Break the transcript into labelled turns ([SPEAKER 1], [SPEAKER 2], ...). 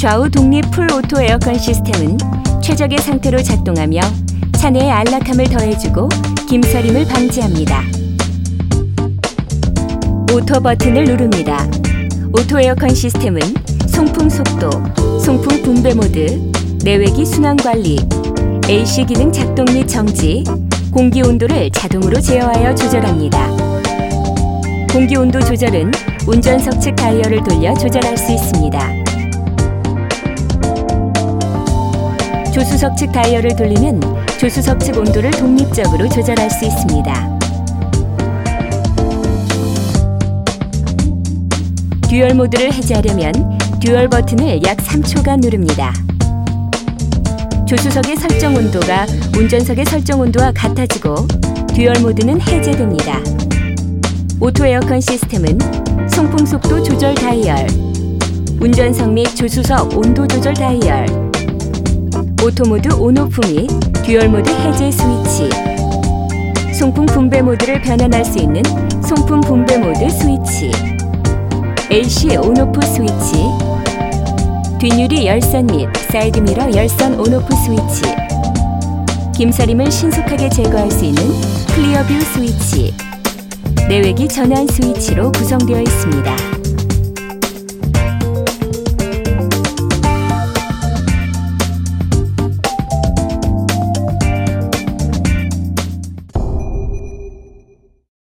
[SPEAKER 1] 좌우 독립 full auto 에어컨 시스템은 최적의 상태로 작동하며 차 내의 안락함을 더해주고 김서림을 방지합니다. auto 버튼을 누릅니다. auto 에어컨 시스템은 송풍 속도, 송풍 분배 모드, 내외기 순환 관리, AC 기능 작동 및 정지, 공기 온도를 자동으로 제어하여 조절합니다. 공기 온도 조절은 운전석 측 다이얼을 돌려 조절할 수 있습니다. 조수석 측 다이얼을 돌리면 조수석 측 온도를 독립적으로 조절할 수 있습니다. dual 모드를 해제하려면 dual 버튼을 약 3초간 누릅니다. 조수석의 설정 온도가 운전석의 설정 온도와 같아지고 dual 모드는 해제됩니다. auto 에어컨 시스템은 송풍 속도 조절 다이얼, 운전석 및 조수석 온도 조절 다이얼, auto 모드 on off 및 dual 모드 해제 스위치, 송풍 분배 모드를 변환할 수 있는 송풍 분배 모드 스위치, AC on off 스위치, 뒷유리 열선 및 사이드미러 열선 on off 스위치, 김서림을 신속하게 제거할 수 있는 클리어뷰 스위치, 내외기 전환 스위치로 구성되어 있습니다.